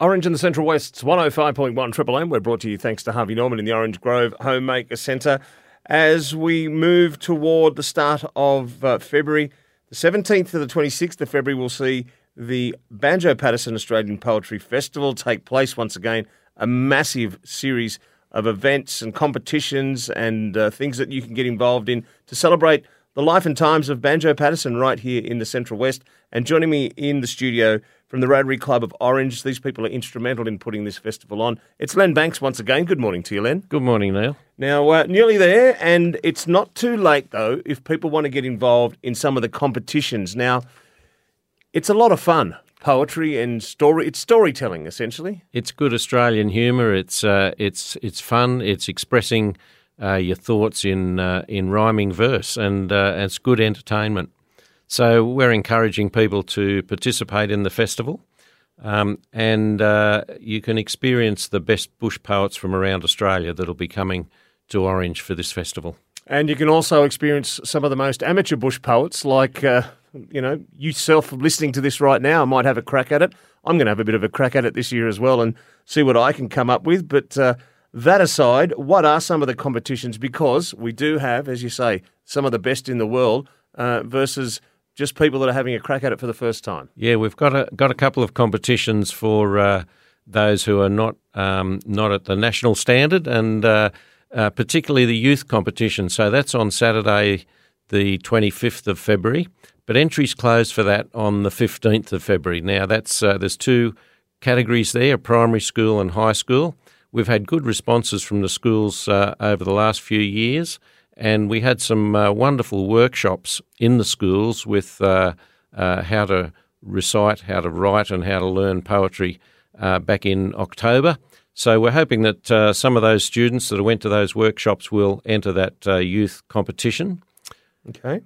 Orange in the Central West's 105.1 Triple M. We're brought to you thanks to Harvey Norman in the Orange Grove Homemaker Centre. As we move toward the start of uh, February, the 17th to the 26th of February, we'll see the Banjo Paterson Australian Poetry Festival take place once again. A massive series of events and competitions and uh, things that you can get involved in to celebrate the life and times of Banjo Paterson right here in the Central West. And joining me in the studio from the Rotary Club of Orange, these people are instrumental in putting this festival on. It's Len Banks once again. Good morning to you, Len. Good morning, Neil. Now, uh, nearly there, and it's not too late though if people want to get involved in some of the competitions. Now, it's a lot of fun. Poetry and story. It's storytelling, essentially. It's good Australian humour. It's uh, it's it's fun. It's expressing uh, your thoughts in uh, in rhyming verse, and uh, it's good entertainment. So we're encouraging people to participate in the festival, um, and uh, you can experience the best bush poets from around Australia that'll be coming to Orange for this festival. And you can also experience some of the most amateur bush poets, like uh, you know yourself listening to this right now. might have a crack at it. I'm going to have a bit of a crack at it this year as well, and see what I can come up with. But uh, that aside, what are some of the competitions? Because we do have, as you say, some of the best in the world uh, versus just people that are having a crack at it for the first time. Yeah, we've got a got a couple of competitions for uh, those who are not um, not at the national standard, and uh, uh, particularly the youth competition. So that's on Saturday, the twenty fifth of February. But entries close for that on the fifteenth of February. Now that's uh, there's two categories there: primary school and high school. We've had good responses from the schools uh, over the last few years and we had some uh, wonderful workshops in the schools with uh, uh, how to recite, how to write, and how to learn poetry uh, back in October. So we're hoping that uh, some of those students that went to those workshops will enter that uh, youth competition. Okay.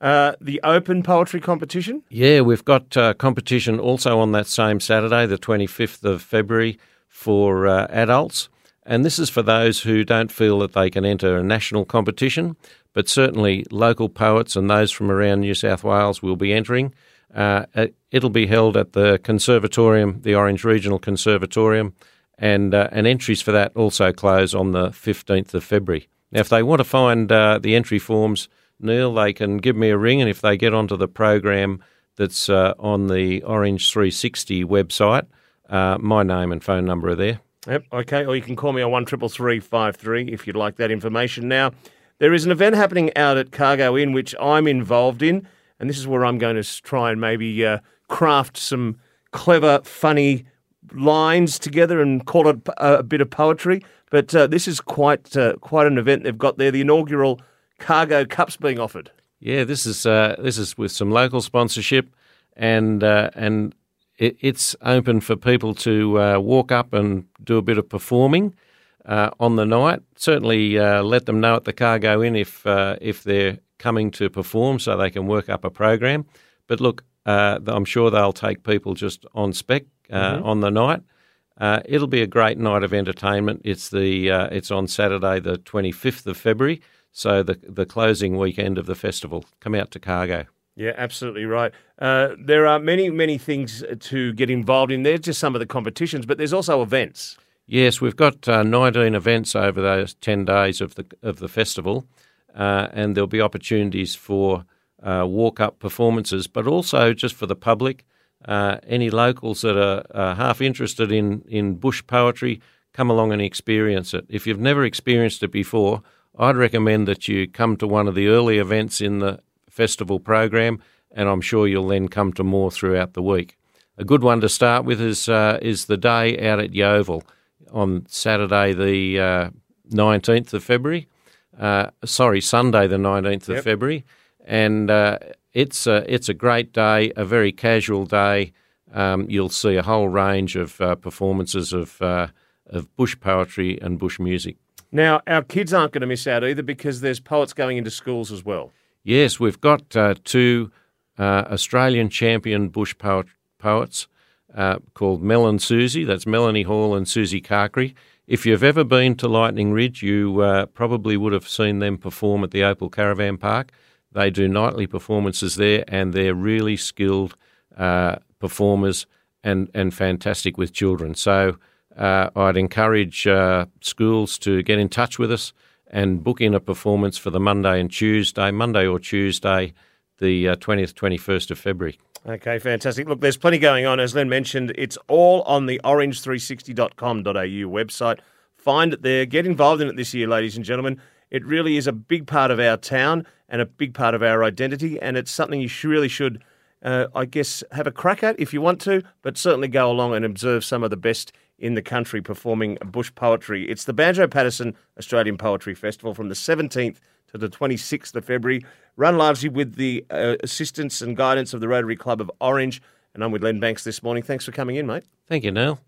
the open poetry competition? Yeah, we've got competition also on that same Saturday, the 25th of February, for adults. And this is for those who don't feel that they can enter a national competition, but certainly local poets and those from around New South Wales will be entering. Uh, it'll be held at the Conservatorium, the Orange Regional Conservatorium, and uh, and entries for that also close on the 15th of February. Now, if they want to find uh, the entry forms, Neil, they can give me a ring, and if they get onto the program that's uh, on the Orange 360 website, uh, my name and phone number are there. Yep. Okay. Or you can call me on one triple three five three if you'd like that information. Now, there is an event happening out at Cargo Inn which I'm involved in, and this is where I'm going to try and maybe uh, craft some clever, funny lines together and call it a, a bit of poetry. But uh, this is quite uh, quite an event they've got there. The inaugural Cargo Cups being offered. Yeah, this is uh, this is with some local sponsorship, and uh, and it, it's open for people to uh, walk up and do a bit of performing uh, on the night. Certainly, uh, let them know at the Cargo Inn if uh, if they're coming to perform, so they can work up a program. But look, uh, I'm sure they'll take people just on spec uh, mm-hmm. on the night. it'll be a great night of entertainment. It's the it's on Saturday, the 25th of February, so the the closing weekend of the festival. Come out to Cargo. Yeah, absolutely right. Uh, there are many, many things to get involved in. There's just some of the competitions, but there's also events. Yes, we've got uh, 19 events over those 10 days of the of the festival, uh, and there'll be opportunities for uh, walk up performances, but also just for the public. Uh, any locals that are half interested in, in bush poetry, come along and experience it. If you've never experienced it before, I'd recommend that you come to one of the early events in the festival program, and I'm sure you'll then come to more throughout the week. A good one to start with is uh, is the day out at Yeovil on Saturday, the uh, 19th of February. Uh, sorry, Sunday, the 19th of yep. February, and uh, it's a, it's a great day, a very casual day. Um, you'll see a whole range of uh, performances of uh, of bush poetry and bush music. Now, our kids aren't going to miss out either because there's poets going into schools as well. Yes, we've got uh, two uh, Australian champion bush poet, poets uh, called Mel and Susie. That's Melanie Hall and Susie Carcary. If you've ever been to Lightning Ridge, you uh, probably would have seen them perform at the Opal Caravan Park. They do nightly performances there, and they're really skilled uh, performers. and, and fantastic with children. So uh, I'd encourage schools to get in touch with us and book in a performance for the Monday and Tuesday, Monday or Tuesday, the uh, 20th, 21st of February. Okay, fantastic. Look, there's plenty going on. As Len mentioned, it's all on the orange360.com.au website. Find it there. Get involved in it this year, ladies and gentlemen. It really is a big part of our town and a big part of our identity, and it's something you really should, uh, I guess, have a crack at if you want to, but certainly go along and observe some of the best in the country performing bush poetry. It's the Banjo Paterson Australian Poetry Festival from the 17th to the 26th of February, run largely with the uh, assistance and guidance of the Rotary Club of Orange. And I'm with Len Banks this morning. Thanks for coming in, mate. Thank you, Neil.